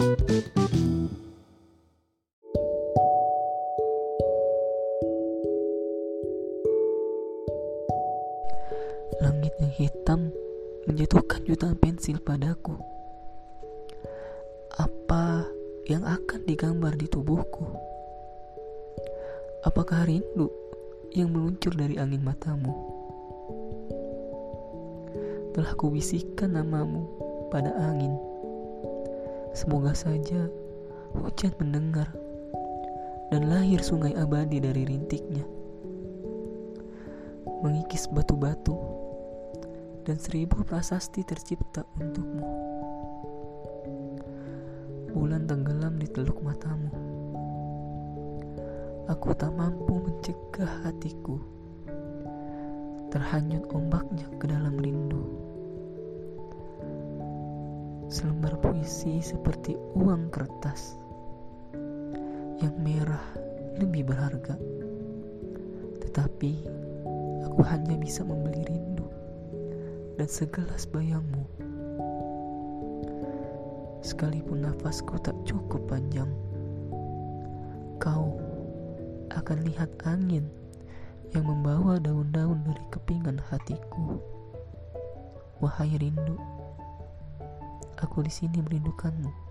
Langit yang hitam menjatuhkan jutaan pensil padaku. Apa yang akan digambar di tubuhku? Apakah rindu yang meluncur dari angin matamu? Telah kubisikkan namamu pada angin. Semoga saja hujan mendengar dan lahir sungai abadi dari rintiknya. Mengikis batu-batu dan seribu prasasti tercipta untukmu. Bulan tenggelam di teluk matamu. Aku tak mampu mencegah hatiku terhanyut ombaknya ke dalam rindu. Selembar puisi seperti uang kertas yang merah lebih berharga, tetapi aku hanya bisa membeli rindu dan segelas bayangmu. Sekalipun nafasku tak cukup panjang, kau akan lihat angin yang membawa daun-daun dari kepingan hatiku. Wahai rindu, aku di sini merindukanmu.